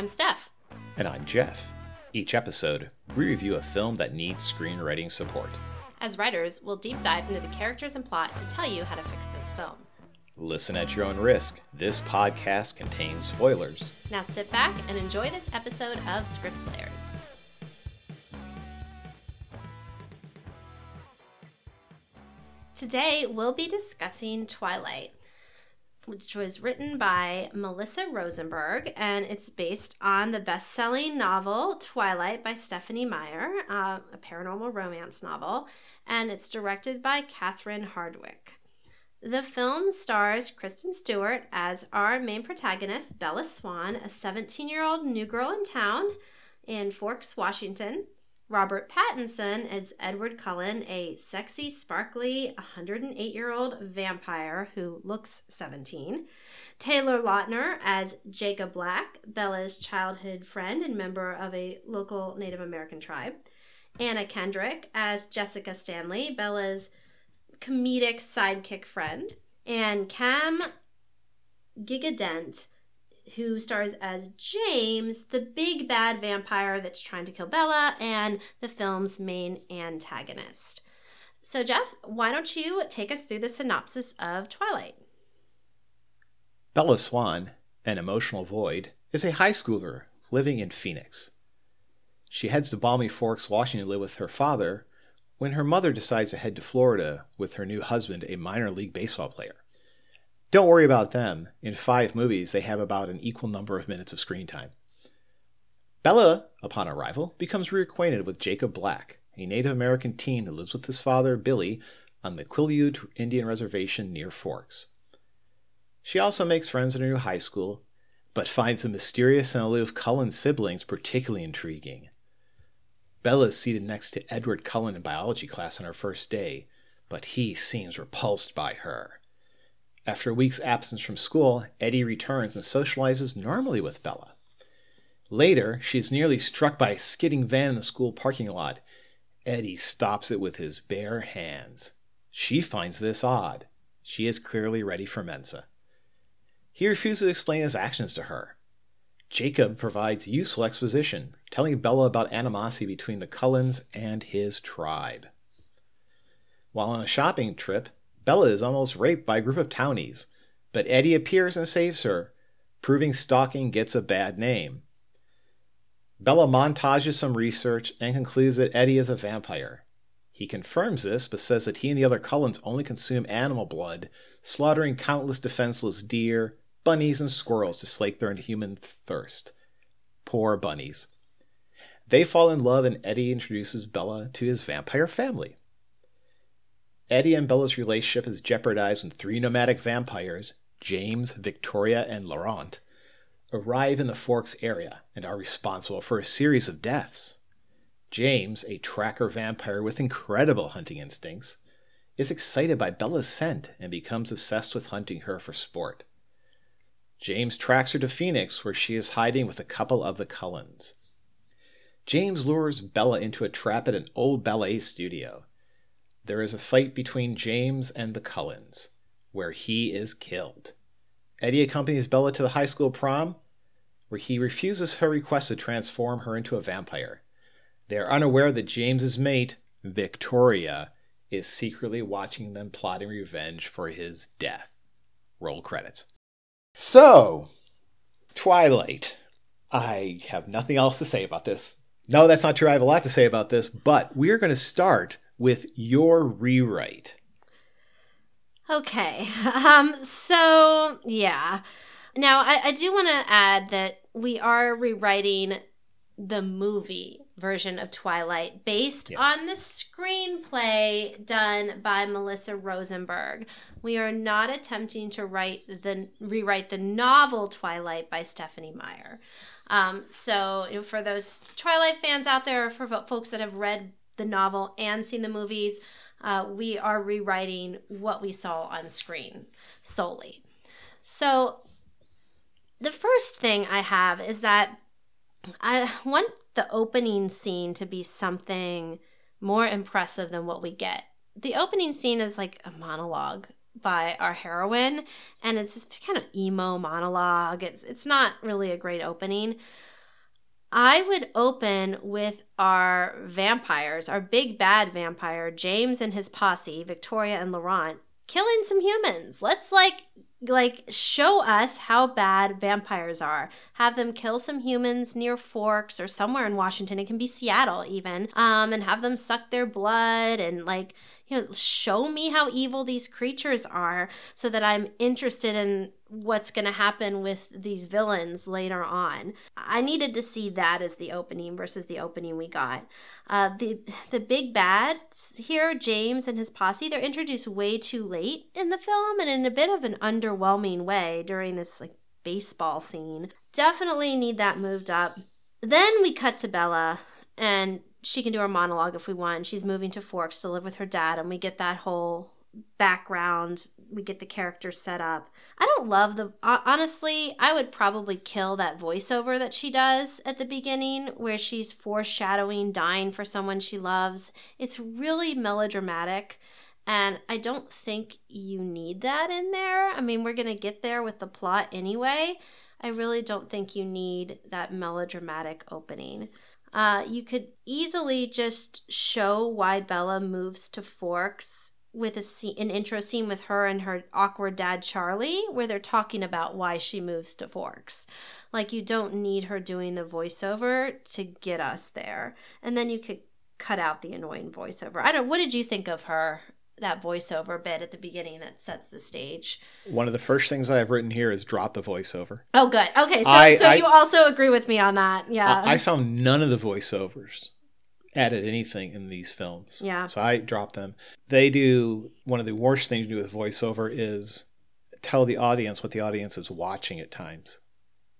I'm Steph. And I'm Jeff. Each episode, we review a film that needs screenwriting support. As writers, we'll deep dive into the characters and plot to tell you how to fix this film. Listen at your own risk. This podcast contains spoilers. Now sit back and enjoy this episode of Script Slayers. Today, we'll be discussing Twilight, which was written by Melissa Rosenberg, and it's based on the best selling novel Twilight by Stephenie Meyer, uh, a paranormal romance novel, and it's directed by Catherine Hardwicke. The film stars Kristen Stewart as our main protagonist, Bella Swan, a 17 year old new girl in town in Forks, Washington. Robert Pattinson as Edward Cullen, a sexy, sparkly 108 year old vampire who looks 17. Taylor Lautner as Jacob Black, Bella's childhood friend and member of a local Native American tribe. Anna Kendrick as Jessica Stanley, Bella's comedic sidekick friend. And Cam Gigandet who stars as James, the big bad vampire that's trying to kill Bella and the film's main antagonist. So, Jeff, why don't you take us through the synopsis of Twilight? Bella Swan, an emotional void, is a high schooler living in Phoenix. She heads to Balmy Forks, Washington to live with her father when her mother decides to head to Florida with her new husband, a minor league baseball player. Don't worry about them. In five movies, they have about an equal number of minutes of screen time. Bella, upon arrival, becomes reacquainted with Jacob Black, a Native American teen who lives with his father, Billy, on the Quileute Indian Reservation near Forks. She also makes friends in her new high school, but finds the mysterious and aloof Cullen siblings particularly intriguing. Bella is seated next to Edward Cullen in biology class on her first day, but he seems repulsed by her. After a week's absence from school, Eddie returns and socializes normally with Bella. Later, she is nearly struck by a skidding van in the school parking lot. Eddie stops it with his bare hands. She finds this odd. She is clearly ready for Mensa. He refuses to explain his actions to her. Jacob provides useful exposition, telling Bella about animosity between the Cullens and his tribe. While on a shopping trip, Bella is almost raped by a group of townies, but Eddie appears and saves her, proving stalking gets a bad name. Bella montages some research and concludes that Eddie is a vampire. He confirms this, but says that he and the other Cullens only consume animal blood, slaughtering countless defenseless deer, bunnies, and squirrels to slake their inhuman thirst. Poor bunnies. They fall in love, and Eddie introduces Bella to his vampire family. Eddie and Bella's relationship is jeopardized when three nomadic vampires, James, Victoria, and Laurent, arrive in the Forks area and are responsible for a series of deaths. James, a tracker vampire with incredible hunting instincts, is excited by Bella's scent and becomes obsessed with hunting her for sport. James tracks her to Phoenix, where she is hiding with a couple of the Cullens. James lures Bella into a trap at an old ballet studio there is a fight between James and the Cullens, where he is killed. Eddie accompanies Bella to the high school prom, where he refuses her request to transform her into a vampire. They are unaware that James's mate, Victoria, is secretly watching them plotting revenge for his death. Roll credits. So, Twilight. I have nothing else to say about this. No, that's not true. I have a lot to say about this, but we are going to start with your rewrite. Okay. Um, so, yeah. Now, I, I do want to add that we are rewriting the movie version of Twilight based yes. on the screenplay done by Melissa Rosenberg. We are not attempting to write the rewrite the novel Twilight by Stephenie Meyer. Um, so, you know, for those Twilight fans out there, or for folks that have read the novel and seen the movies, uh, we are rewriting what we saw on screen solely. So, the first thing I have is that I want the opening scene to be something more impressive than what we get. The opening scene is like a monologue by our heroine and it's kind of emo monologue it's it's not really a great opening i would open with our vampires our big bad vampire james and his posse victoria and laurent killing some humans. Let's like like show us how bad vampires are. Have them kill some humans near forks or somewhere in washington. It can be seattle even um, and have them suck their blood and like you know show me how evil these creatures are so that i'm interested in what's going to happen with these villains later on i needed to see that as the opening versus the opening we got uh, the the big bads here, James and his posse, they're introduced way too late in the film and in a bit of an underwhelming way during this like baseball scene. Definitely need that moved up. Then we cut to Bella and she can do her monologue if we want. She's moving to Forks to live with her dad, and we get that whole background. We get the character set up. I don't love the honestly i would probably kill that voiceover that she does at the beginning where she's foreshadowing dying for someone she loves. It's really melodramatic and i don't think you need that in there. I mean we're gonna get there with the plot anyway. I really don't think you need that melodramatic opening uh, you could easily just show why Bella moves to Forks with a scene, an intro scene with her and her awkward dad Charlie, where they're talking about why she moves to Forks. Like you don't need her doing the voiceover to get us there, and then you could cut out the annoying voiceover. I don't. What did you think of her? That voiceover bit at the beginning that sets the stage. One of the first things I have written here is drop the voiceover. Oh, good. Okay, so I, so I, you also agree with me on that. Yeah, I, I found none of the voiceovers added anything in these films. Yeah. So I dropped them. They do one of the worst things to do with voiceover is tell the audience what the audience is watching at times.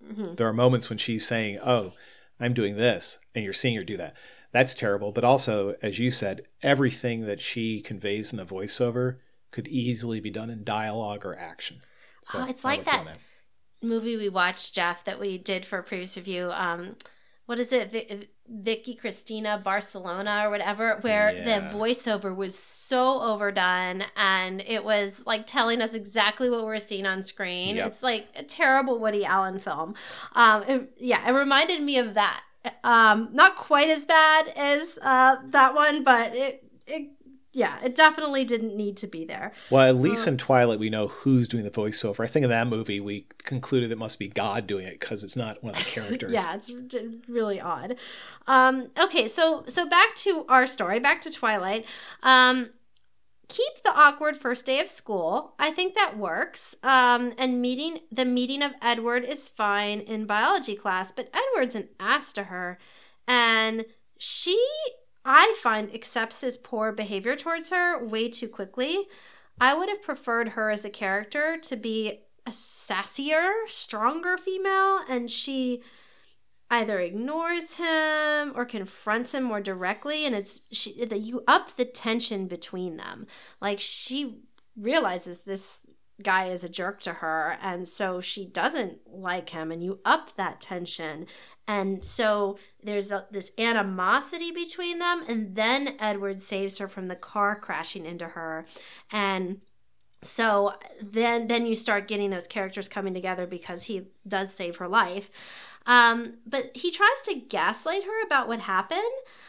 Mm-hmm. There are moments when she's saying, "Oh, I'm doing this," and you're seeing her do that. That's terrible. But also, as you said, everything that she conveys in the voiceover could easily be done in dialogue or action. So oh, it's like that, that, movie we watched, Jeff, that we did for a previous review. Um, what is it? Vicky Cristina Barcelona or whatever, where yeah. the voiceover was so overdone and it was like telling us exactly what we're seeing on screen. Yep. It's like a terrible Woody Allen film. Um, it, yeah, it reminded me of that. Um, not quite as bad as uh, that one, but it it yeah, it definitely didn't need to be there. Well, at least um, in Twilight, we know who's doing the voiceover. I think in that movie, we concluded it must be God doing it because it's not one of the characters. yeah, it's really odd. Um, okay, so so back to our story, back to Twilight. Um, keep the awkward first day of school. I think that works. Um, and meeting the meeting of Edward is fine in biology class, but Edward's an ass to her, and she I find accepts his poor behavior towards her way too quickly. I would have preferred her as a character to be a sassier, stronger female, and she either ignores him or confronts him more directly and it's she that you up the tension between them. Like she realizes this guy is a jerk to her and so she doesn't like him and you up that tension. And so there's a, this animosity between them and then edward saves her from the car crashing into her. And so then then you start getting those characters coming together because he does save her life um, but he tries to gaslight her about what happened.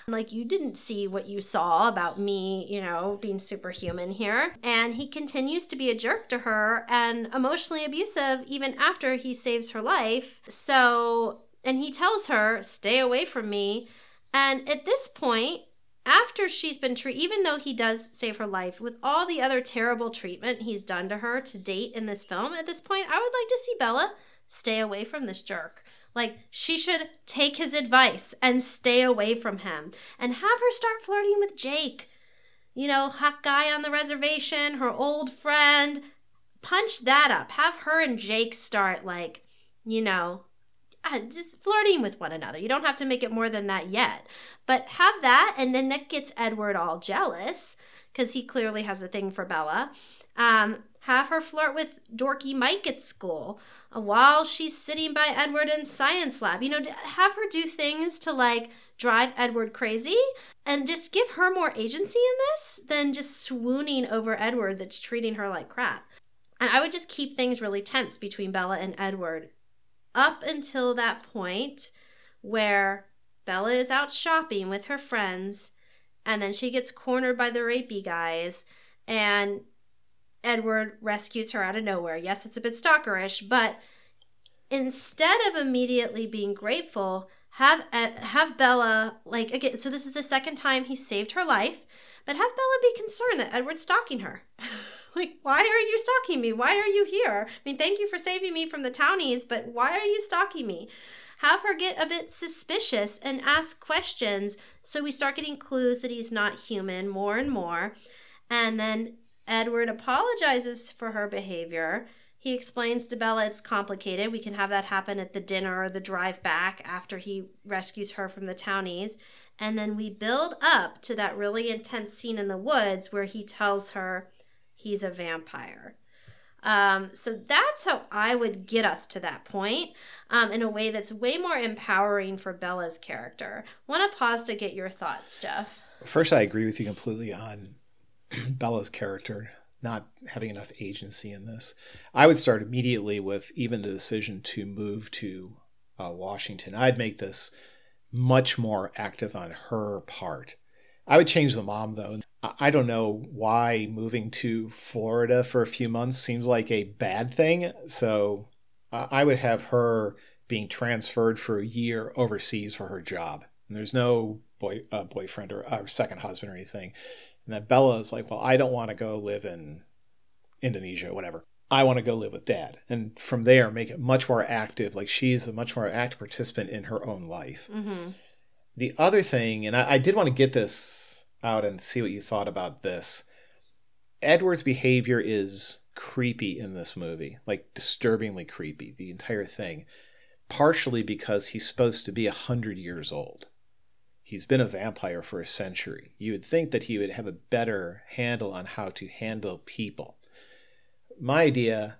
Like, you didn't see what you saw about me, you know, being superhuman here. And he continues to be a jerk to her and emotionally abusive even after he saves her life. So, and he tells her, stay away from me. And at this point, after she's been treated, even though he does save her life, with all the other terrible treatment he's done to her to date in this film, at this point, I would like to see Bella stay away from this jerk. Like, she should take his advice and stay away from him and have her start flirting with Jake. You know, hot guy on the reservation, her old friend. Punch that up. Have her and Jake start, like, you know, uh, just flirting with one another. You don't have to make it more than that yet. But have that, and then that gets Edward all jealous because he clearly has a thing for Bella. Um, have her flirt with dorky Mike at school uh, while she's sitting by Edward in science lab. You know, have her do things to like drive Edward crazy and just give her more agency in this than just swooning over Edward that's treating her like crap. And I would just keep things really tense between Bella and Edward up until that point where Bella is out shopping with her friends and then she gets cornered by the rapey guys and Edward rescues her out of nowhere. Yes, it's a bit stalkerish, but instead of immediately being grateful, have uh, have Bella like again. So this is the second time he saved her life, but have Bella be concerned that Edward's stalking her. like, why are you stalking me? Why are you here? I mean, thank you for saving me from the townies, but why are you stalking me? Have her get a bit suspicious and ask questions so we start getting clues that he's not human more and more. And then Edward apologizes for her behavior. He explains to Bella it's complicated. We can have that happen at the dinner or the drive back after he rescues her from the townies. And then we build up to that really intense scene in the woods where he tells her he's a vampire. Um, so that's how I would get us to that point um, in a way that's way more empowering for Bella's character. Want to pause to get your thoughts, Jeff? First, I agree with you completely on Bella's character not having enough agency in this. I would start immediately with even the decision to move to uh, Washington. I'd make this much more active on her part. I would change the mom though. I don't know why moving to Florida for a few months seems like a bad thing. So uh, I would have her being transferred for a year overseas for her job. And there's no boy uh, boyfriend or, or second husband or anything. And that Bella is like, well, I don't want to go live in Indonesia, whatever. I want to go live with dad. And from there, make it much more active. Like she's a much more active participant in her own life. Mm-hmm. The other thing, and I, I did want to get this out and see what you thought about this. Edward's behavior is creepy in this movie, like disturbingly creepy, the entire thing. Partially because he's supposed to be a hundred years old. He's been a vampire for a century. You would think that he would have a better handle on how to handle people. My idea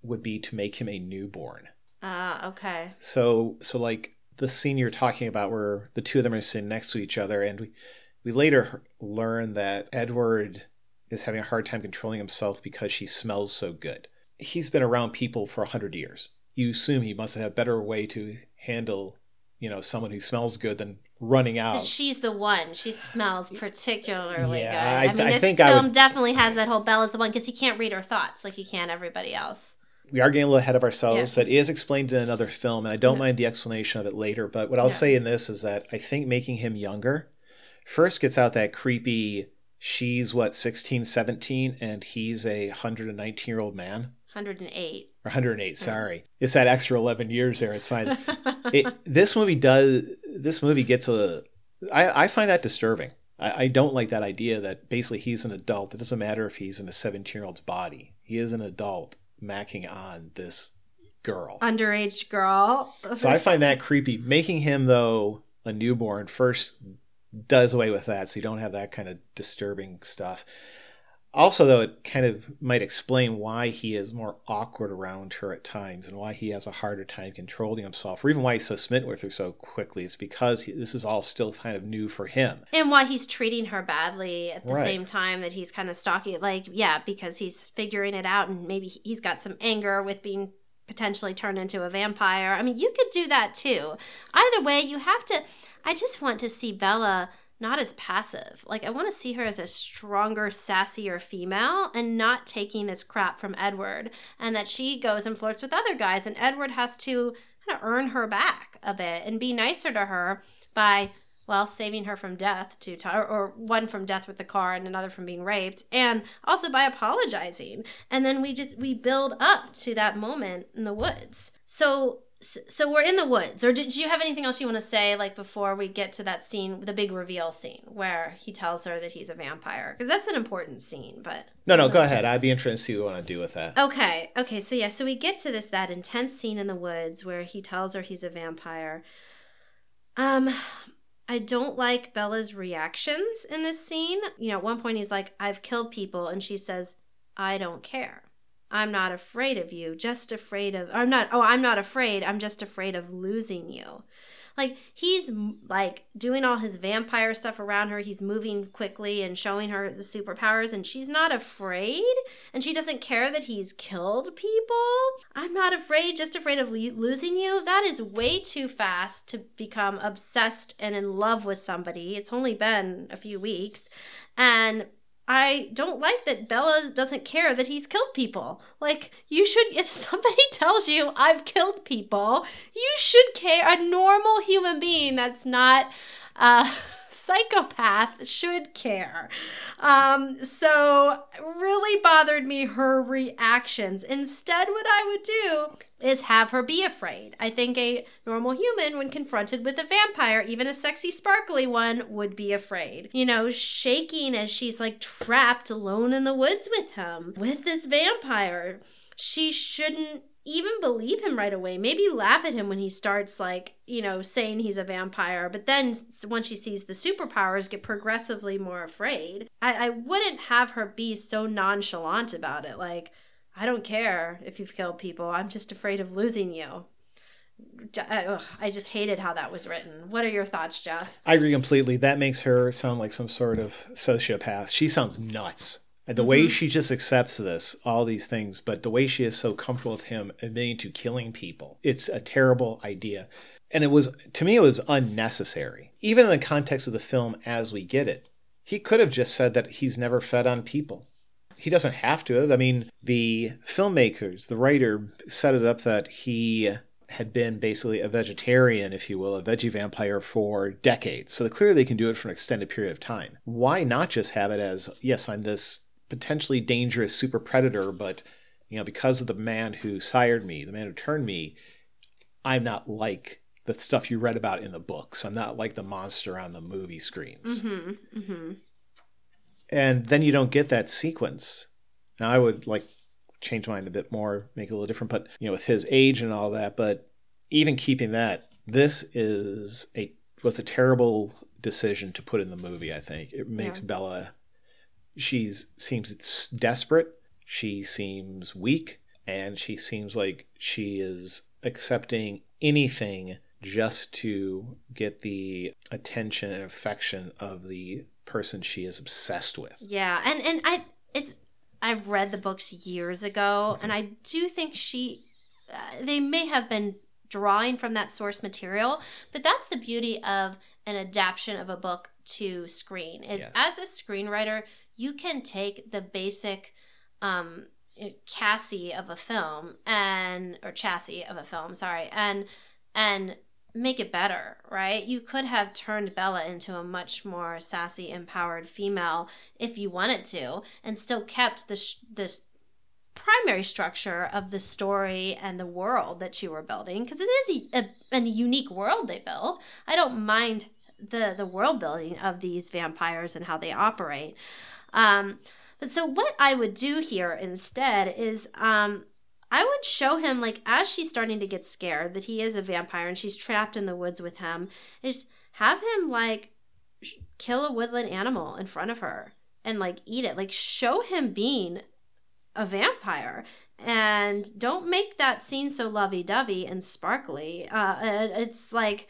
would be to make him a newborn. Ah, uh, okay. So, so like the scene you're talking about, where the two of them are sitting next to each other, and we we later learn that Edward is having a hard time controlling himself because she smells so good. He's been around people for a hundred years. You assume he must have a better way to handle, you know, someone who smells good than running out. She's the one. She smells particularly yeah, good. I, th- I mean, this I film would... definitely has that whole Bella's the one because he can't read her thoughts like he can everybody else. We are getting a little ahead of ourselves. Yeah. That is explained in another film, and I don't yeah. mind the explanation of it later. But what I'll say in this is that I think making him younger first gets out that creepy. She's what 16, 17, and he's a 119 year old man. 108 or 108 hmm. sorry. It's that extra 11 years there it's fine. It, this movie does this movie gets a I, I find that disturbing. I, I don't like that idea that basically he's an adult. It doesn't matter if he's in a 17 year old's body. He is an adult macking on this girl. Underage girl. So i find that creepy. Making him though a newborn first does away with that so you don't have that kind of disturbing stuff also, though, it kind of might explain why he is more awkward around her at times and why he has a harder time controlling himself, or even why he's so smitten with her so quickly. It's because he, this is all still kind of new for him. And why he's treating her badly at the right. same time that he's kind of stalking. Like, yeah, because he's figuring it out and maybe he's got some anger with being potentially turned into a vampire. I mean, you could do that too. Either way, you have to. I just want to see Bella not as passive. Like I want to see her as a stronger, sassier female and not taking this crap from Edward and that she goes and flirts with other guys and Edward has to kind of earn her back a bit and be nicer to her by well, saving her from death to or, or one from death with the car and another from being raped, and also by apologizing. And then we just we build up to that moment in the woods. So so we're in the woods or did you have anything else you want to say like before we get to that scene the big reveal scene where he tells her that he's a vampire because that's an important scene but no no go ahead i'd be interested to see what you want to do with that okay okay so yeah so we get to this that intense scene in the woods where he tells her he's a vampire um I don't like Bella's reactions in this scene. You know, at one point he's like, I've killed people. And she says, I don't care. I'm not afraid of you, just afraid of, I'm not, oh, I'm not afraid, I'm just afraid of losing you. Like he's like doing all his vampire stuff around her. He's moving quickly and showing her the superpowers and she's not afraid and she doesn't care that he's killed people. I'm not afraid, just afraid of le- losing you. That is way too fast to become obsessed and in love with somebody. It's only been a few weeks and I don't like that Bella doesn't care that he's killed people. Like, you should, if somebody tells you I've killed people, you should care. A normal human being that's not uh, a psychopath should care. Um, so, really bothered me her reactions. Instead, what I would do is have her be afraid. I think a normal human, when confronted with a vampire, even a sexy, sparkly one, would be afraid. You know, shaking as she's like trapped alone in the woods with him, with this vampire. She shouldn't even believe him right away. Maybe laugh at him when he starts, like, you know, saying he's a vampire. But then once she sees the superpowers, get progressively more afraid. I, I wouldn't have her be so nonchalant about it. Like, I don't care if you've killed people. I'm just afraid of losing you. I just hated how that was written. What are your thoughts, Jeff? I agree completely. That makes her sound like some sort of sociopath. She sounds nuts. The mm-hmm. way she just accepts this, all these things, but the way she is so comfortable with him admitting to killing people, it's a terrible idea. And it was, to me, it was unnecessary. Even in the context of the film as we get it, he could have just said that he's never fed on people. He doesn't have to. I mean, the filmmakers, the writer set it up that he had been basically a vegetarian, if you will, a veggie vampire for decades. So clearly they can do it for an extended period of time. Why not just have it as, yes, I'm this potentially dangerous super predator, but you know, because of the man who sired me, the man who turned me, I'm not like the stuff you read about in the books. I'm not like the monster on the movie screens. Mm-hmm, mm-hmm and then you don't get that sequence. Now I would like change mine a bit more, make it a little different, but you know, with his age and all that, but even keeping that, this is a was a terrible decision to put in the movie, I think. It makes yeah. Bella she's seems desperate, she seems weak, and she seems like she is accepting anything just to get the attention and affection of the person she is obsessed with. Yeah, and and I it's I've read the books years ago, mm-hmm. and I do think she uh, they may have been drawing from that source material, but that's the beauty of an adaptation of a book to screen is yes. as a screenwriter you can take the basic um chassis of a film and or chassis of a film sorry and and make it better, right? You could have turned Bella into a much more sassy, empowered female if you wanted to, and still kept this this primary structure of the story and the world that you were building because it is a, a, a unique world they build. I don't mind the the world building of these vampires and how they operate. Um, but so what I would do here instead is um, I would show him like as she's starting to get scared that he is a vampire and she's trapped in the woods with him, is have him like kill a woodland animal in front of her and like eat it. Like show him being a vampire and don't make that scene so lovey-dovey and sparkly. Uh, it's like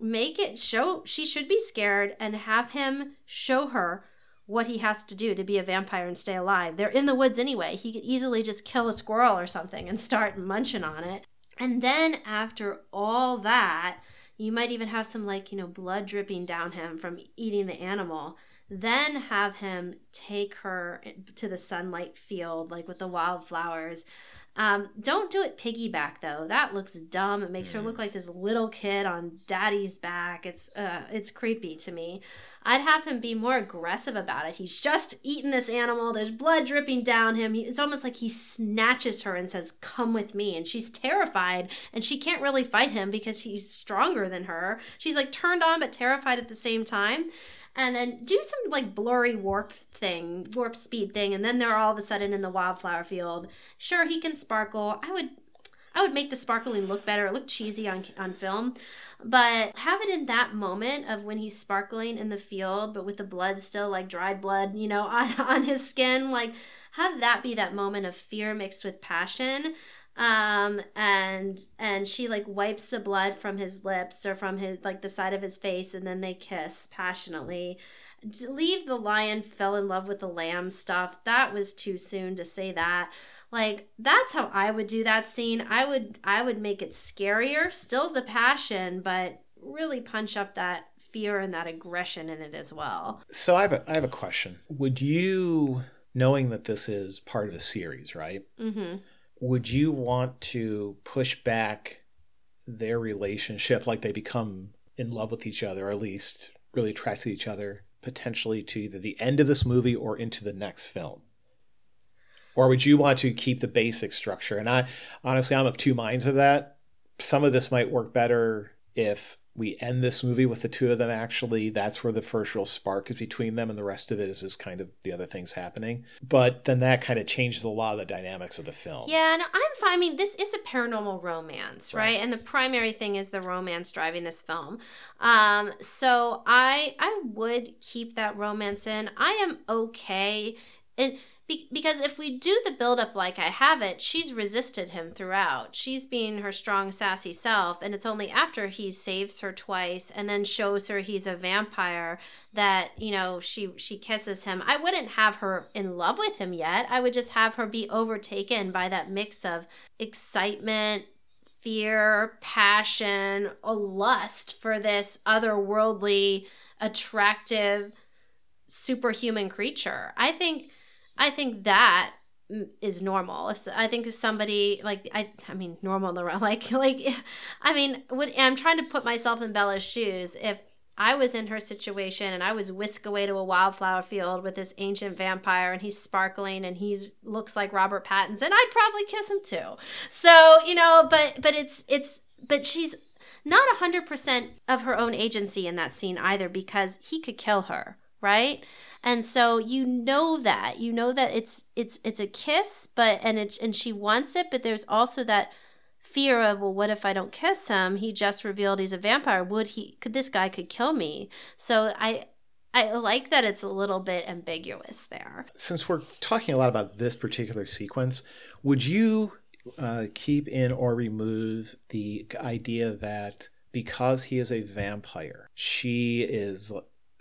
make it show she should be scared and have him show her what he has to do to be a vampire and stay alive. They're in the woods anyway. He could easily just kill a squirrel or something and start munching on it. And then after all that, you might even have some like, you know, blood dripping down him from eating the animal. Then have him take her to the sunlight field, like with the wildflowers. Um, don't do it piggyback though. That looks dumb. It makes mm. her look like this little kid on daddy's back. It's uh, it's creepy to me. I'd have him be more aggressive about it. He's just eaten this animal. There's blood dripping down him. It's almost like he snatches her and says, "Come with me." And she's terrified and she can't really fight him because he's stronger than her. She's like turned on but terrified at the same time and then do some like blurry warp thing, warp speed thing, and then they're all of a sudden in the wildflower field. Sure, he can sparkle. I would I would make the sparkling look better. It looked cheesy on on film, but have it in that moment of when he's sparkling in the field, but with the blood still like dried blood, you know, on on his skin. Like have that be that moment of fear mixed with passion um and and she like wipes the blood from his lips or from his like the side of his face and then they kiss passionately. Leave the lion fell in love with the lamb stuff. That was too soon to say that. Like that's how i would do that scene. I would i would make it scarier still the passion but really punch up that fear and that aggression in it as well. So I have a, I have a question. Would you, knowing that this is part of a series, right? mm-hmm Would you want to push back their relationship, like they become in love with each other, or at least really attracted to each other, potentially to either the end of this movie or into the next film? Or would you want to keep the basic structure? And I honestly, I'm of two minds of that. Some of this might work better if we end this movie with the two of them actually that's where the first real spark is between them and the rest of it is just kind of the other things happening but then that kind of changes a lot of the dynamics of the film Yeah, no, I'm fine. I mean, this is a paranormal romance, right? Right. And the primary thing is the romance driving this film. Um, so I I would keep that romance in. I am okay, and be, because if we do the build up like I have it, she's resisted him throughout. She's being her strong, sassy self, and it's only after he saves her twice and then shows her he's a vampire that you know she she kisses him. I wouldn't have her in love with him yet. I would just have her be overtaken by that mix of excitement, fear, passion, a lust for this otherworldly, attractive, superhuman creature. I think I think that mm, normal. If I think if somebody like I I mean normal in the like like I mean would I'm trying to put myself in Bella's shoes if I was in her situation and I was whisked away to a wildflower field with this ancient vampire and he's sparkling and he's looks like Robert Pattinson, I'd probably kiss him too. So, you know, but but it's it's but she's not 100% of her own agency in that scene either because he could kill her, right? And so you know that. You know that it's it's it's a kiss, but and it's and she wants it, but there's also that fear of well what if i don't kiss him he just revealed he's a vampire would he could this guy could kill me so i i like that it's a little bit ambiguous there since we're talking a lot about this particular sequence, would you uh, keep in or remove the idea that because he is a vampire, she is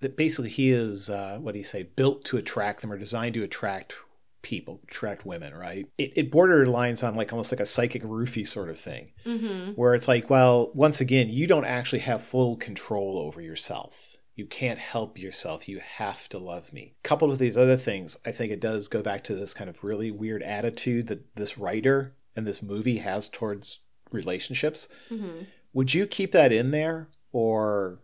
that basically he is uh, what do you say built to attract them or designed to attract people, attract women, right? It, it borderlines on like almost like a psychic roofie sort of thing, mm-hmm. where it's like, well, once again, you don't actually have full control over yourself. You can't help yourself. You have to love me. Coupled with these other things, I think it does go back to this kind of really weird attitude that this writer and this movie has towards relationships. Mm-hmm. Would you keep that in there or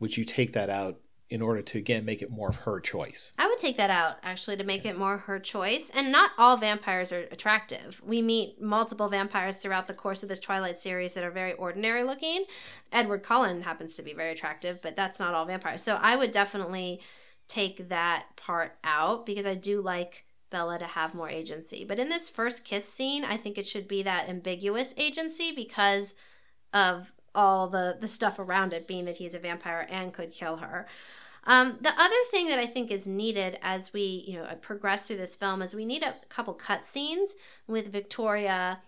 would you take that out in order to again make it more of her choice? I would take that out actually to make it more her choice. And not all vampires are attractive. We meet multiple vampires throughout the course of this Twilight series that are very ordinary looking. Edward Cullen happens to be very attractive, but that's not all vampires. So I would definitely take that part out because I do like Bella to have more agency. But in this first kiss scene, I think it should be that ambiguous agency because of all the the stuff around it being that he's a vampire and could kill her. Um, the other thing that I think is needed as we, you know, progress through this film is we need a couple cut scenes with Victoria,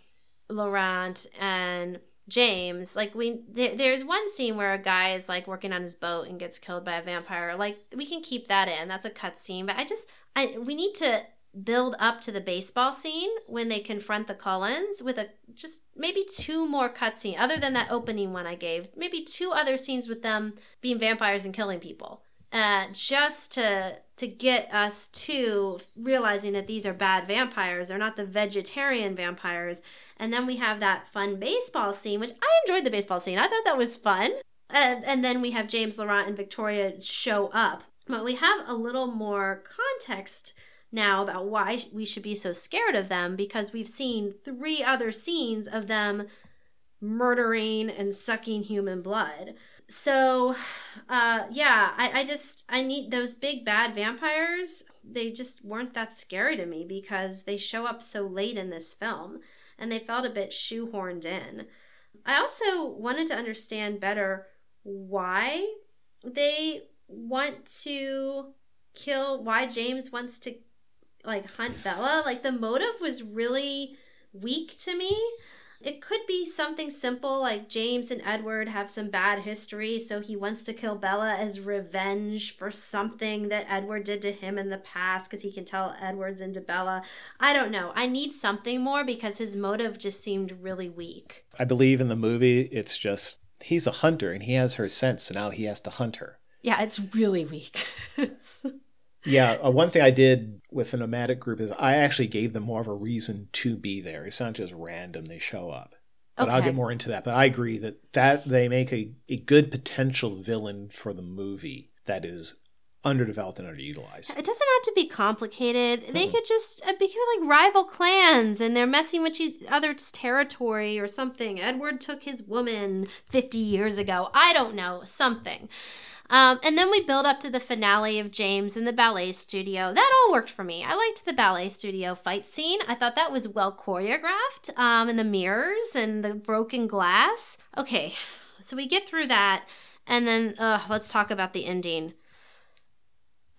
Laurent, and James. Like we, there, there's one scene where a guy is like working on his boat and gets killed by a vampire. Like we can keep that in. That's a cut scene. But I just, I we need to build up to the baseball scene when they confront the Cullens with a just maybe two more cutscene other than that opening one I gave. Maybe two other scenes with them being vampires and killing people uh, just to to get us to realizing that these are bad vampires. They're not the vegetarian vampires. And then we have that fun baseball scene, which I enjoyed the baseball scene. I thought that was fun. And, and then we have James Laurent and Victoria show up. But we have a little more context now about why we should be so scared of them because we've seen three other scenes of them murdering and sucking human blood. So uh yeah I, I just i need those big bad vampires. They just weren't that scary to me because they show up so late in this film and they felt a bit shoehorned in. I also wanted to understand better why they want to kill why james wants to like hunt Bella. Like the motive was really weak to me. It could be something simple like James and Edward have some bad history, so he wants to kill Bella as revenge for something that Edward did to him in the past because he can tell Edward's into Bella. I don't know. I need something more because his motive just seemed really weak. I believe in the movie, it's just he's a hunter and he has her scent, so now he has to hunt her. Yeah, it's really weak. it's... Yeah, uh, one thing I did with the nomadic group is I actually gave them more of a reason to be there. It's not just random they show up. But I'll get more into that. But I agree that that they make a, a good potential villain for the movie that is underdeveloped and underutilized. It doesn't have to be complicated. They could just uh, be like rival clans and they're messing with each other's territory or something. Edward took his woman 50 years ago. I don't know, something. Um, and then we build up to the finale of James in the ballet studio. That all worked for me. I liked the ballet studio fight scene. I thought that was well choreographed. Um, and the mirrors and the broken glass. Okay, so we get through that, and then uh, let's talk about the ending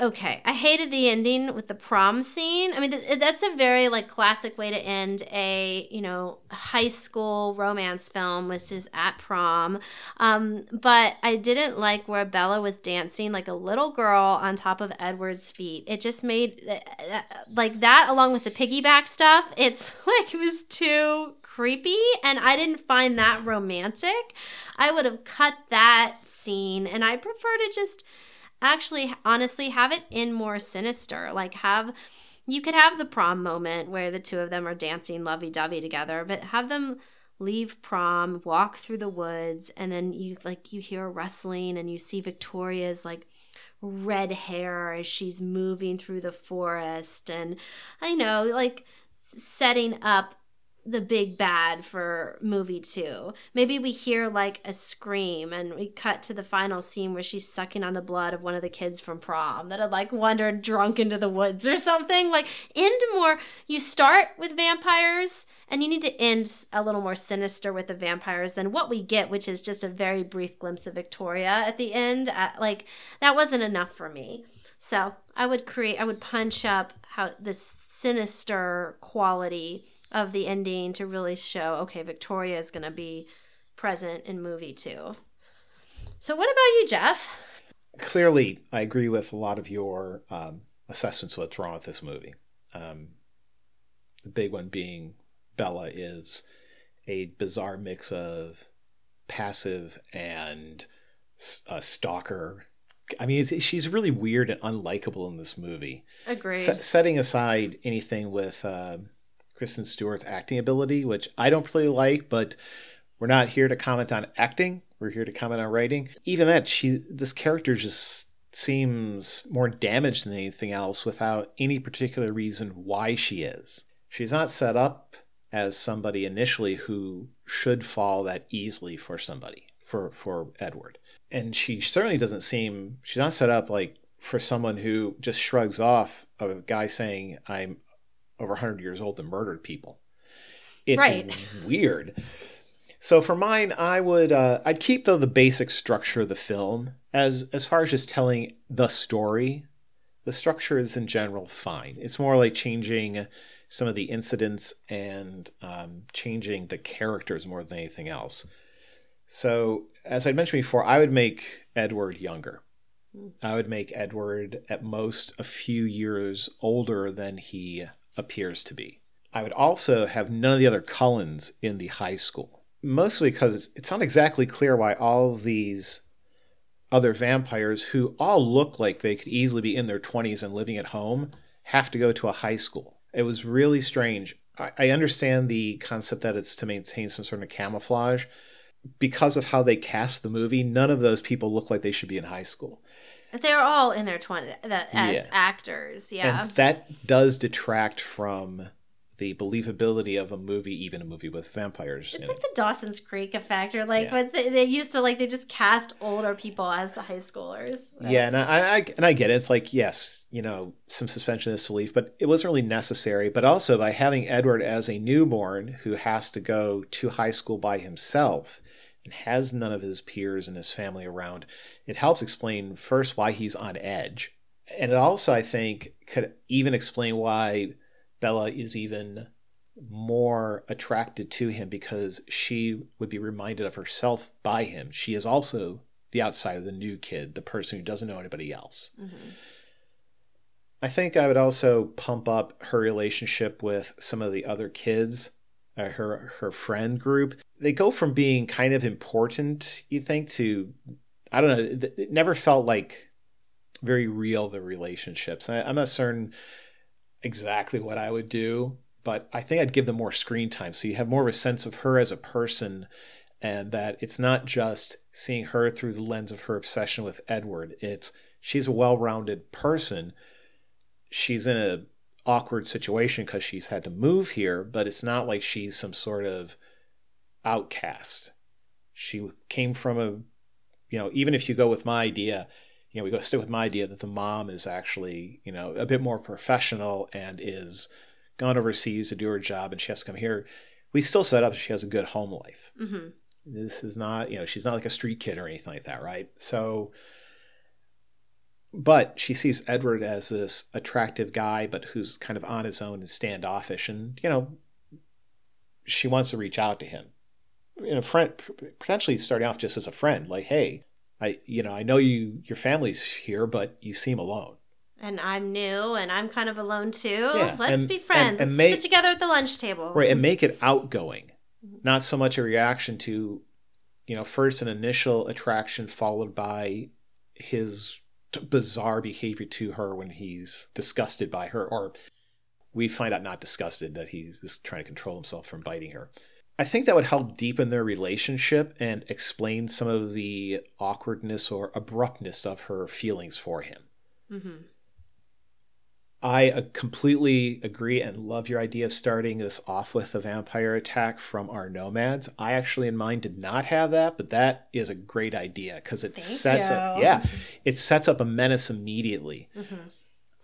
okay i hated the ending with the prom scene. I mean th- that's a very like classic way to end a you know high school romance film which is at prom. Um, but i didn't like where bella was dancing like a little girl on top of edward's feet. It just made uh, like that along with the piggyback stuff it's like it was too creepy and i didn't find that romantic. I would have cut that scene and i prefer to just actually honestly have it in more sinister. Like have you could have the prom moment where the two of them are dancing lovey-dovey together but have them leave prom walk through the woods and then you like you hear rustling and you see victoria's like red hair as she's moving through the forest and i know like setting up the big bad for movie two. Maybe we hear like a scream and we cut to the final scene where she's sucking on the blood of one of the kids from prom that had like wandered drunk into the woods or something. Like end more you start with vampires and you need to end a little more sinister with the vampires than what we get, which is just a very brief glimpse of Victoria at the end. Uh, like that wasn't enough for me. So I would create I would punch up how this sinister quality of the ending to really show okay, Victoria is going to be present in movie two. So, what about you, Jeff? Clearly, I agree with a lot of your um, assessments of what's wrong with this movie. Um, the big one being Bella is a bizarre mix of passive and a stalker. I mean, she's really weird and unlikable in this movie. Agree. S- setting aside anything with uh, Kristen Stewart's acting ability, which I don't really like, but we're not here to comment on acting. We're here to comment on writing. Even that, she this character just seems more damaged than anything else without any particular reason why she is. She's not set up as somebody initially who should fall that easily for somebody, for, for Edward. And she certainly doesn't seem, she's not set up like for someone who just shrugs off a guy saying, I'm over 100 years old that murdered people. It's right. weird. So for mine, I would uh, I'd keep though the basic structure of the film as as far as just telling the story. The structure is in general fine. It's more like changing some of the incidents and um, changing the characters more than anything else. So as I mentioned before, I would make Edward younger. I would make Edward at most a few years older than he appears to be. I would also have none of the other Cullens in the high school, mostly because it's, it's not exactly clear why all these other vampires who all look like they could easily be in their 20s and living at home have to go to a high school. It was really strange. I, I understand the concept that it's to maintain some sort of camouflage. Because of how they cast the movie, none of those people look like they should be in high school. They're all in their 20s as yeah. actors, yeah. And that does detract from the believability of a movie, even a movie with vampires. It's like it. the Dawson's Creek effect, or like yeah. what they, they, used to like. They just cast older people as high schoolers. Yeah, and I, I, and I get it. It's like yes, you know, some suspension of disbelief, but it wasn't really necessary. But also by having Edward as a newborn who has to go to high school by himself, and has none of his peers and his family around, it helps explain first why he's on edge And it also, I think, could even explain why Bella is even more attracted to him because she would be reminded of herself by him. She is also the outsider, the new kid, the person who doesn't know anybody else. Mm-hmm. I think I would also pump up her relationship with some of the other kids, uh, her her friend group. They go from being kind of important, you think, to I don't know. It never felt like very real the relationships. I, I'm not certain exactly what I would do, but I think I'd give them more screen time so you have more of a sense of her as a person and that it's not just seeing her through the lens of her obsession with Edward. It's she's a well-rounded person she's in a awkward situation because she's had to move here, but it's not like she's some sort of outcast. She came from a, you know, even if you go with my idea, you know, we go stick with my idea that the mom is actually, you know, a bit more professional and is gone overseas to do her job and she has to come here. We still set up she has a good home life. Mm-hmm. This is not, you know, she's not like a street kid or anything like that, right? So, but she sees Edward as this attractive guy, but who's kind of on his own and standoffish, and you know, she wants to reach out to him. You know, friend, potentially starting off just as a friend, like, hey, I, you know, I know you, your family's here, but you seem alone. And I'm new, and I'm kind of alone too. Yeah. Let's and, be friends. And, and Let's make, sit together at the lunch table. Right, and make it outgoing, mm-hmm. not so much a reaction to, you know, first an initial attraction followed by his bizarre behavior to her when he's disgusted by her, or we find out not disgusted that he's trying to control himself from biting her. I think that would help deepen their relationship and explain some of the awkwardness or abruptness of her feelings for him. Mm-hmm. I uh, completely agree and love your idea of starting this off with a vampire attack from our nomads. I actually in mind did not have that, but that is a great idea because it Thank sets you. up yeah, it sets up a menace immediately. Mm-hmm.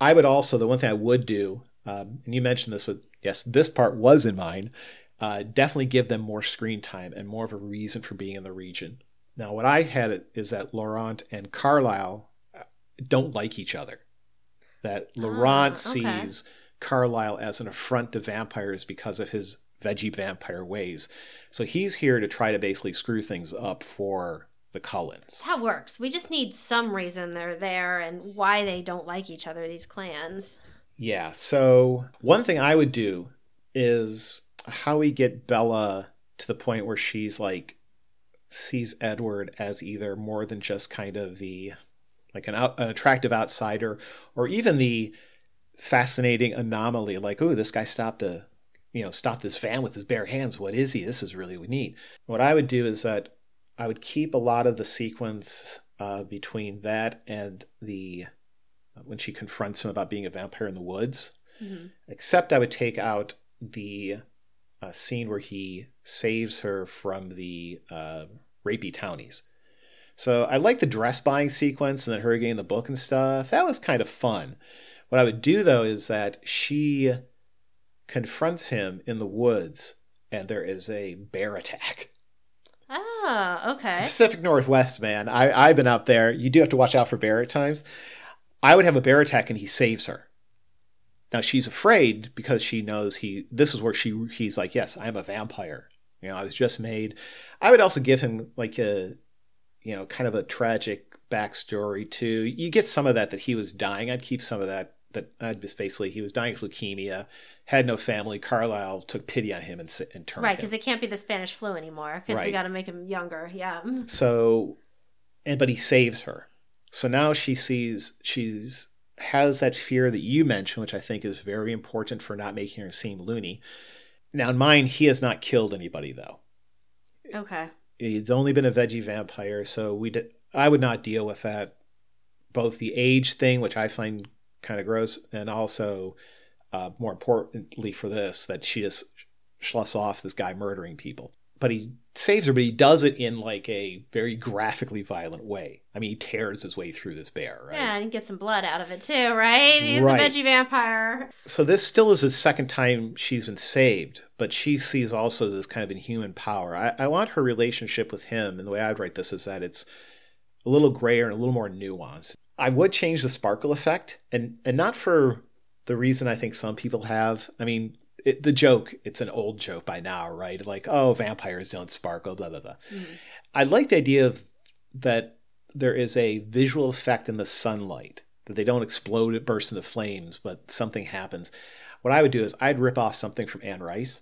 I would also the one thing I would do, um, and you mentioned this, but yes, this part was in mind. Uh, definitely give them more screen time and more of a reason for being in the region. Now, what I had is that Laurent and Carlisle uh, don't like each other that Laurent ah, okay. sees Carlisle as an affront to vampires because of his veggie vampire ways. So he's here to try to basically screw things up for the Cullens. That works. We just need some reason they're there and why they don't like each other, these clans. Yeah. So one thing I would do is how we get Bella to the point where she's like sees Edward as either more than just kind of the like an, out, an attractive outsider, or even the fascinating anomaly, like, oh, this guy stopped a, you know, stopped this van with his bare hands. What is he? This is really neat. What I would do is that I would keep a lot of the sequence uh, between that and the uh, when she confronts him about being a vampire in the woods. Mm-hmm. Except I would take out the uh, scene where he saves her from the uh, rapey townies. So I like the dress buying sequence and then her getting the book and stuff. That was kind of fun. What I would do though is that she confronts him in the woods and there is a bear attack. Ah, okay. Pacific Northwest, man. I, I've been out there. You do have to watch out for bear at times. I would have a bear attack and he saves her. Now she's afraid because she knows he this is where she he's like, Yes, I'm a vampire. You know, I was just made. I would also give him like a you know, kind of a tragic backstory too. You get some of that that he was dying. I'd keep some of that. That I'd just basically he was dying of leukemia, had no family. Carlisle took pity on him and, and turned right because it can't be the Spanish flu anymore because right. you got to make him younger. Yeah. Mm. So, and but he saves her. So now she sees she's has that fear that you mentioned, which I think is very important for not making her seem loony. Now, in mine, he has not killed anybody though. Okay. He's only been a veggie vampire, so we did, I would not deal with that. Both the age thing, which I find kind of gross, and also uh, more importantly for this, that she just sloughs off this guy murdering people. But he saves her, but he does it in like a very graphically violent way. I mean, he tears his way through this bear, right? Yeah, and he gets some blood out of it too, right? He's right. a veggie vampire. So this still is the second time she's been saved, but she sees also this kind of inhuman power. I, I want her relationship with him, and the way I'd write this is that it's a little grayer and a little more nuanced. I would change the sparkle effect, and and not for the reason I think some people have. I mean, it, the joke, it's an old joke by now, right? Like, oh, vampires don't sparkle, blah, blah, blah. Mm-hmm. I like the idea of that there is a visual effect in the sunlight, that they don't explode, it burst into flames, but something happens. What I would do is I'd rip off something from Anne Rice.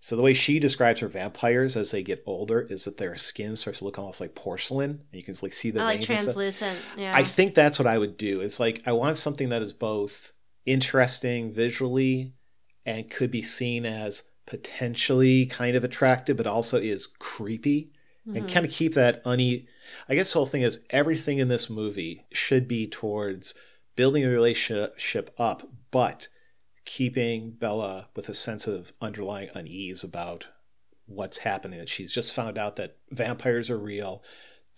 So the way she describes her vampires as they get older is that their skin starts to look almost like porcelain, and you can like see the I like translucent. Yeah. I think that's what I would do. It's like I want something that is both interesting visually and could be seen as potentially kind of attractive, but also is creepy. Mm-hmm. And kind of keep that une. I guess the whole thing is everything in this movie should be towards building a relationship up, but keeping Bella with a sense of underlying unease about what's happening. That she's just found out that vampires are real.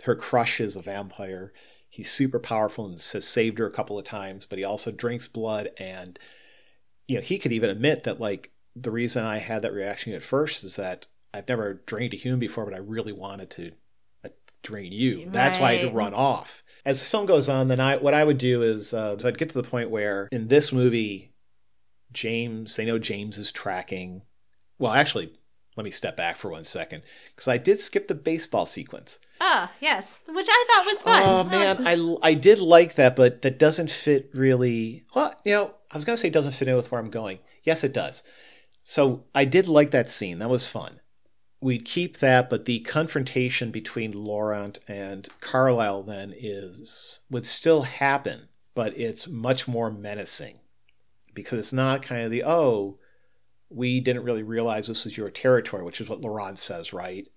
Her crush is a vampire. He's super powerful and has saved her a couple of times, but he also drinks blood and you know, he could even admit that like the reason I had that reaction at first is that I've never drained a human before, but I really wanted to uh, drain you. Right. That's why I had to run off. As the film goes on, then I what I would do is uh, so I'd get to the point where in this movie, James, they know James is tracking. Well, actually, let me step back for one second because I did skip the baseball sequence. Ah, yes, which I thought was fun. Oh man, I I did like that, but that doesn't fit really. Well, you know, I was gonna say it doesn't fit in with where I'm going. Yes, it does. So I did like that scene. That was fun. We'd keep that, but the confrontation between Laurent and Carlisle then is would still happen, but it's much more menacing because it's not kind of the oh we didn't really realize this was your territory, which is what Laurent says, right?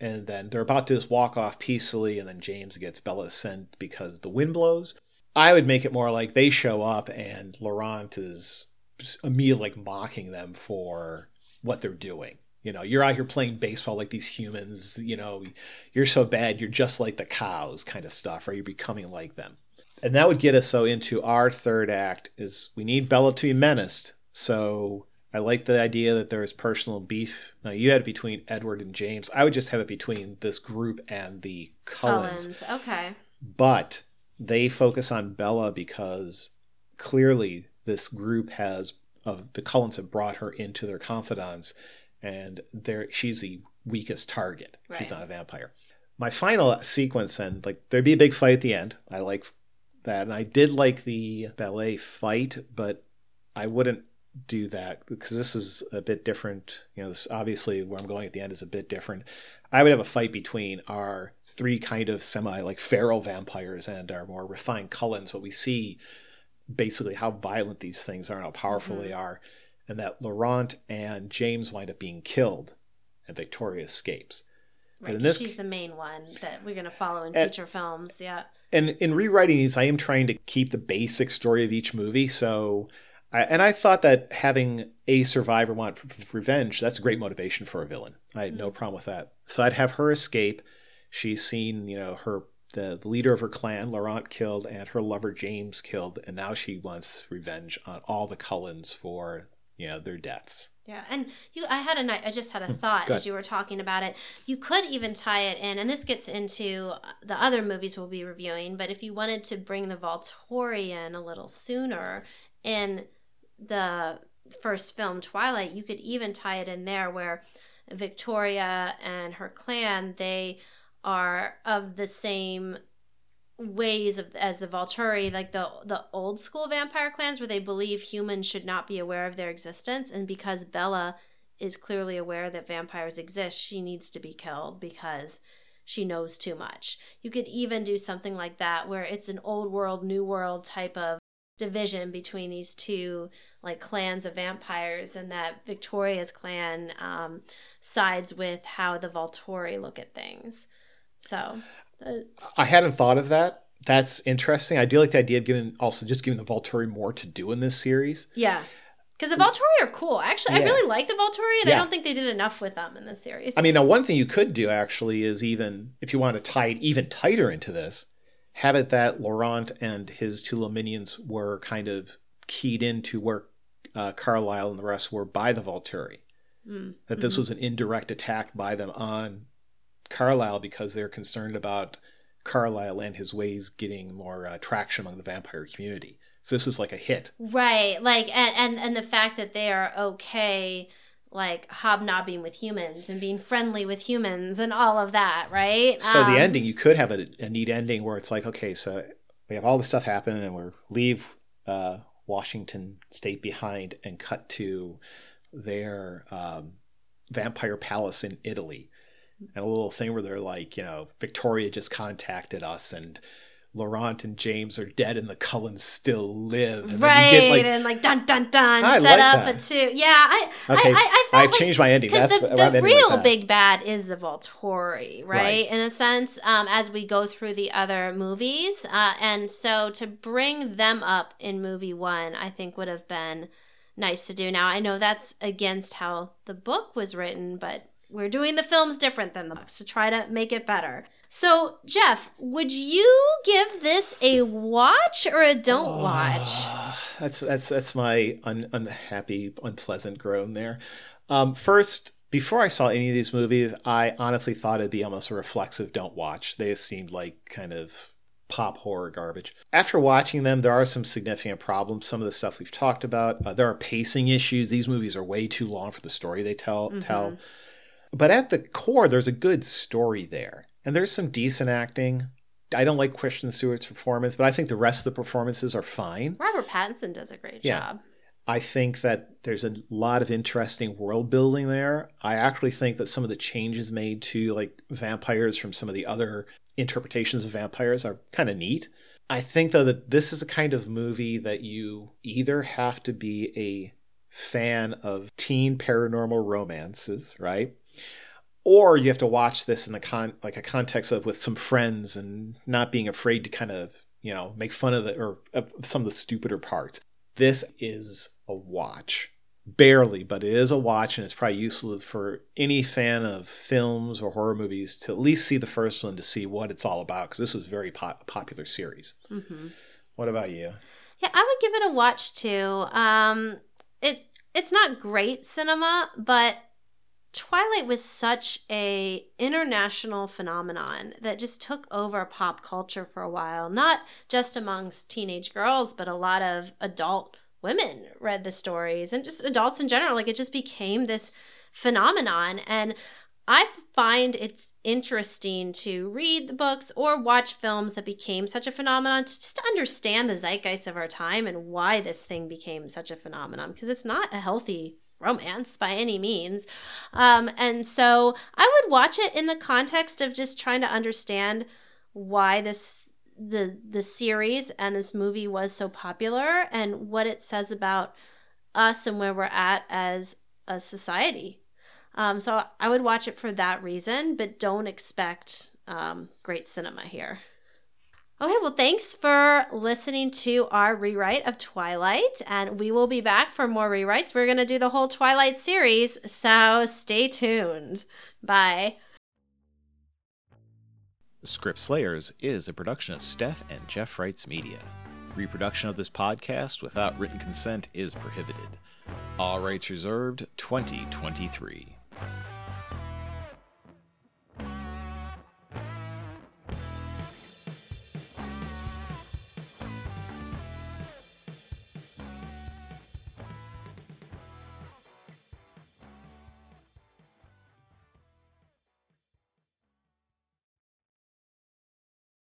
And then they're about to just walk off peacefully, and then James gets Bella sent because the wind blows. I would make it more like they show up and Laurent is immediately like mocking them for what they're doing. You know, you're out here playing baseball like these humans, you know, you're so bad, you're just like the cows kind of stuff, or you're becoming like them. And that would get us so into our third act is we need Bella to be menaced. So I like the idea that there is personal beef. Now you had it between Edward and James. I would just have it between this group and the Cullens. Cullens. Okay. But they focus on Bella because clearly this group has of the Cullens have brought her into their confidants, and there she's the weakest target. Right. She's not a vampire. My final sequence and like there'd be a big fight at the end. I like that, and I did like the ballet fight, but I wouldn't do that because this is a bit different. You know, this obviously where I'm going at the end is a bit different. I would have a fight between our three kind of semi like feral vampires and our more refined Cullens, but we see basically how violent these things are and how powerful mm-hmm. they are, and that Laurent and James wind up being killed and Victoria escapes. Right, this, she's the main one that we're going to follow in and, future films. Yeah. And in rewriting these, I am trying to keep the basic story of each movie. So I, and I thought that having a survivor want revenge, that's a great motivation for a villain. I had no mm-hmm. problem with that. So I'd have her escape. She's seen, you know, her the, leader of her clan, Laurent, killed, and her lover James killed, and now she wants revenge on all the Cullens for you know their deaths. Yeah, and you, I had a, I just had a mm, thought as you were talking about it. You could even tie it in, and this gets into the other movies we'll be reviewing. But if you wanted to bring the Volturi in a little sooner, and the first film, Twilight, you could even tie it in there where Victoria and her clan, they are of the same ways of as the Volturi, like the the old school vampire clans where they believe humans should not be aware of their existence and because Bella is clearly aware that vampires exist, she needs to be killed because she knows too much. You could even do something like that where it's an old world, new world type of division between these two like clans of vampires and that victoria's clan um, sides with how the volturi look at things so uh, i hadn't thought of that that's interesting i do like the idea of giving also just giving the volturi more to do in this series yeah because the Volturi are cool. Actually, yeah. I really like the Volturi, and yeah. I don't think they did enough with them in this series. I mean, now one thing you could do actually is even if you want to tie it even tighter into this, have it that Laurent and his two minions were kind of keyed into where uh, Carlisle and the rest were by the Volturi. Mm. That this mm-hmm. was an indirect attack by them on Carlisle because they're concerned about Carlisle and his ways getting more uh, traction among the vampire community. So this is like a hit. Right. Like and, and and the fact that they are okay like hobnobbing with humans and being friendly with humans and all of that, right? So Um, the ending, you could have a, a neat ending where it's like, okay, so we have all this stuff happen, and we leave uh, Washington State behind and cut to their um, vampire palace in Italy, and a little thing where they're like, you know, Victoria just contacted us, and Laurent and James are dead, and the Cullens still live, and right, get like, and like dun dun dun, I set like up that. a two. Yeah, I, okay, I, I, have like, changed my ending. That's the, the real big bad is the Volturi, right? Right. In a sense, um, as we go through the other movies, uh, and so to bring them up in movie one, I think would have been nice to do. Now I know that's against how the book was written, but we're doing the films different than the books to try to make it better. So, Jeff, would you give this a watch or a don't watch? That's that's that's my un, unhappy, unpleasant groan there. Um, first, before I saw any of these movies, I honestly thought it'd be almost a reflexive "don't watch." They seemed like kind of pop horror garbage. After watching them, there are some significant problems. Some of the stuff we've talked about. Uh, there are pacing issues. These movies are way too long for the story they tell. Tell, but at the core, there's a good story there, and there's some decent acting. I don't like Kristen Stewart's performance, but I think the rest of the performances are fine. Robert Pattinson does a great Yeah. job. I think that there's a lot of interesting world building there. I actually think that some of the changes made to like vampires from some of the other interpretations of vampires are kind of neat. I think though that this is a kind of movie that you either have to be a fan of teen paranormal romances, right? Or you have to watch this in the con like a context of with some friends and not being afraid to kind of, you know, make fun of the or of some of the stupider parts this is a watch. Barely, but it is a watch, and it's probably useful for any fan of films or horror movies to at least see the first one to see what it's all about, because this was a very po- popular series. hmm What about you? Yeah, I would give it a watch too. Um, it it's not great cinema, but Twilight was such a international phenomenon that just took over pop culture for a while. Not just amongst teenage girls, but a lot of adult women read the stories and just adults in general. Like it just became this phenomenon and I find it's interesting to read the books or watch films that became such a phenomenon to just understand the zeitgeist of our time and why this thing became such a phenomenon because it's not a healthy romance by any means. Um, and so I would watch it in the context of just trying to understand why this the the series and this movie was so popular and what it says about us and where we're at as a society. Um, so I would watch it for that reason, but don't expect um, great cinema here. Okay, well, thanks for listening to our rewrite of Twilight, and we will be back for more rewrites. We're going to do the whole Twilight series, so stay tuned. Bye. Script Slayers is a production of Steph and Jeff Wrights Media. Reproduction of this podcast without written consent is prohibited. All rights reserved 2023.